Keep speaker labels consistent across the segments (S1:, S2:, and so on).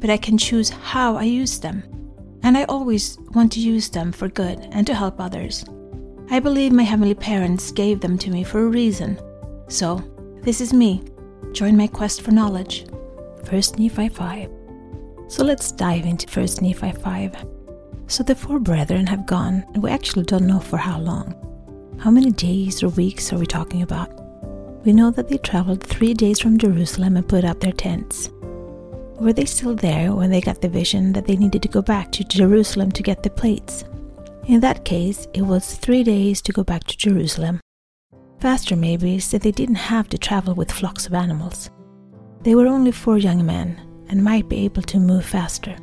S1: but I can choose how I use them. And I always want to use them for good and to help others. I believe my heavenly parents gave them to me for a reason. So, this is me. Join my quest for knowledge. 1 Nephi 5. So let's dive into 1 Nephi 5. So the four brethren have gone, and we actually don't know for how long. How many days or weeks are we talking about? We know that they traveled three days from Jerusalem and put up their tents. Were they still there when they got the vision that they needed to go back to Jerusalem to get the plates? In that case, it was three days to go back to Jerusalem. Faster, maybe, said they didn't have to travel with flocks of animals. They were only four young men and might be able to move faster.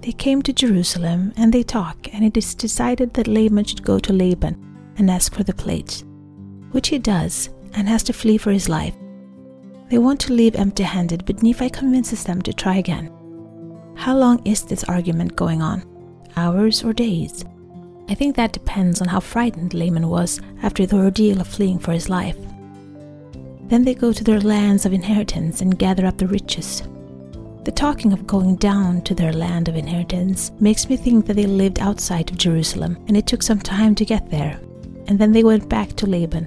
S1: They came to Jerusalem and they talk, and it is decided that Laman should go to Laban and ask for the plates, which he does and has to flee for his life. They want to leave empty handed, but Nephi convinces them to try again. How long is this argument going on? Hours or days? I think that depends on how frightened Laman was after the ordeal of fleeing for his life. Then they go to their lands of inheritance and gather up the riches. The talking of going down to their land of inheritance makes me think that they lived outside of Jerusalem and it took some time to get there. And then they went back to Laban,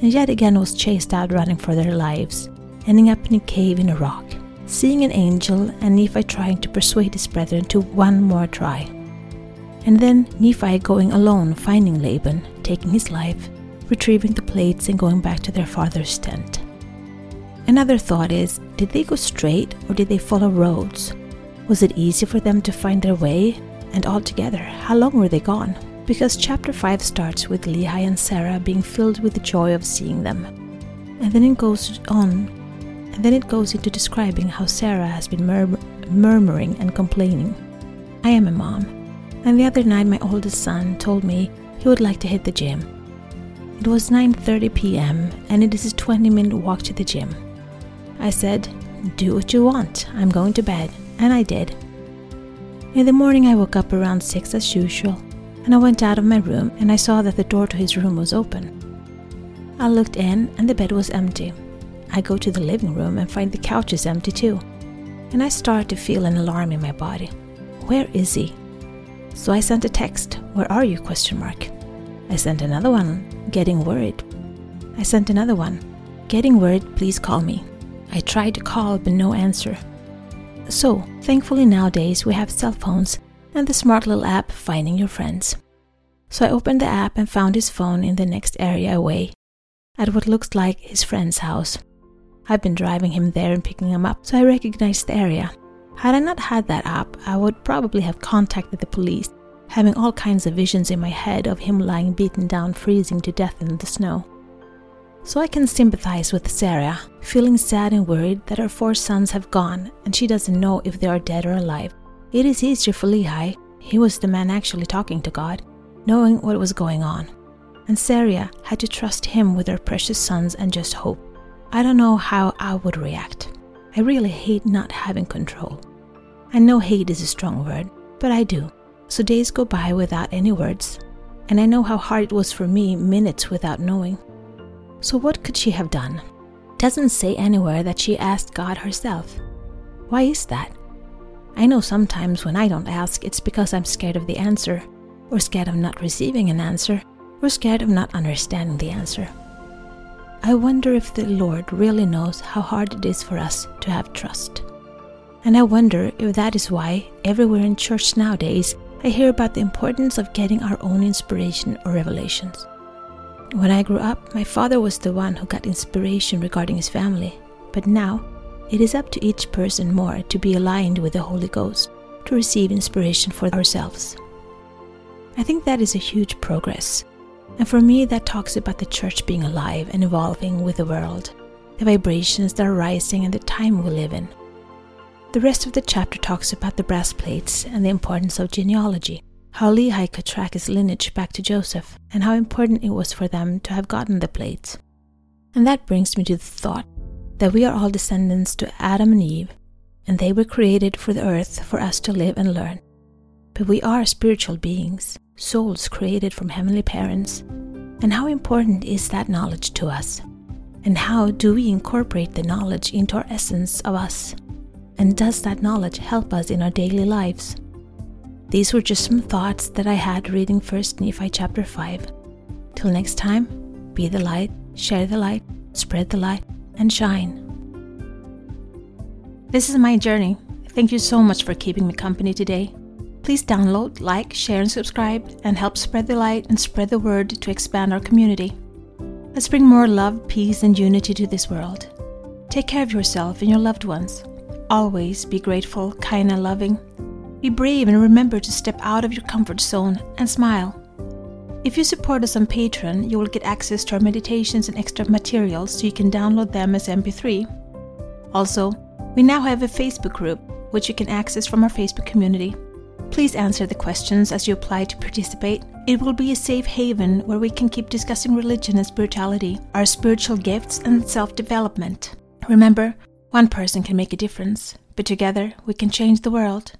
S1: and yet again was chased out running for their lives, ending up in a cave in a rock, seeing an angel and Nephi trying to persuade his brethren to one more try. And then Nephi going alone, finding Laban, taking his life, retrieving the plates, and going back to their father's tent. Another thought is did they go straight or did they follow roads? Was it easy for them to find their way? And altogether, how long were they gone? Because chapter 5 starts with Lehi and Sariah being filled with the joy of seeing them. And then it goes on, and then it goes into describing how Sariah has been mur- murmuring and complaining. I am a mom, and the other night my oldest son told me he would like to hit the gym. It was 9:30 p.m. and it is a 20-minute walk to the gym. I said, "Do what you want. I'm going to bed." And I did. In the morning I woke up around 6 as usual, and I went out of my room and I saw that the door to his room was open. I looked in and the bed was empty. I go to the living room and find the couch is empty too. And I start to feel an alarm in my body. Where is he? So I sent a text, "Where are you?" question mark. I sent another one, getting worried. I sent another one, getting worried, please call me. I tried to call but no answer. So, thankfully nowadays we have cell phones and the smart little app Finding Your Friends. So I opened the app and found his phone in the next area away, at what looks like his friend's house. I've been driving him there and picking him up, so I recognized the area. Had I not had that app, I would probably have contacted the police, having all kinds of visions in my head of him lying beaten down, freezing to death in the snow. So I can sympathize with Sariah, feeling sad and worried that her four sons have gone and she doesn't know if they are dead or alive. It is easier for Lehi, he was the man actually talking to God, knowing what was going on. And Sariah had to trust him with her precious sons and just hope. I don't know how I would react. I really hate not having control. I know hate is a strong word, but I do. So days go by without any words, and I know how hard it was for me minutes without knowing. So what could she have done? Doesn't say anywhere that she asked God herself. Why is that? I know sometimes when I don't ask, it's because I'm scared of the answer, or scared of not receiving an answer, or scared of not understanding the answer. I wonder if the Lord really knows how hard it is for us to have trust. And I wonder if that is why everywhere in church nowadays I hear about the importance of getting our own inspiration or revelations. When I grew up, my father was the one who got inspiration regarding his family, but now it is up to each person more to be aligned with the Holy Ghost to receive inspiration for ourselves. I think that is a huge progress and for me, that talks about the church being alive and evolving with the world, the vibrations that are rising and the time we live in. The rest of the chapter talks about the brass plates and the importance of genealogy, how Lehi could track his lineage back to Joseph, and how important it was for them to have gotten the plates. And that brings me to the thought that we are all descendants to Adam and Eve, and they were created for the earth for us to live and learn. But we are spiritual beings, souls created from heavenly parents. And how important is that knowledge to us? And how do we incorporate the knowledge into our essence of us? And does that knowledge help us in our daily lives? These were just some thoughts that I had reading 1st Nephi chapter 5. Till next time, be the light, share the light, spread the light, and shine. This is my journey. Thank you so much for keeping me company today. Please download, like, share, and subscribe, and help spread the light and spread the word to expand our community. Let's bring more love, peace, and unity to this world. Take care of yourself and your loved ones. Always be grateful, kind, and loving. Be brave and remember to step out of your comfort zone and smile. If you support us on Patreon, you will get access to our meditations and extra materials so you can download them as MP3. Also, we now have a Facebook group, which you can access from our Facebook community. Please answer the questions as you apply to participate. It will be a safe haven where we can keep discussing religion and spirituality, our spiritual gifts, and self development. Remember, one person can make a difference, but together we can change the world.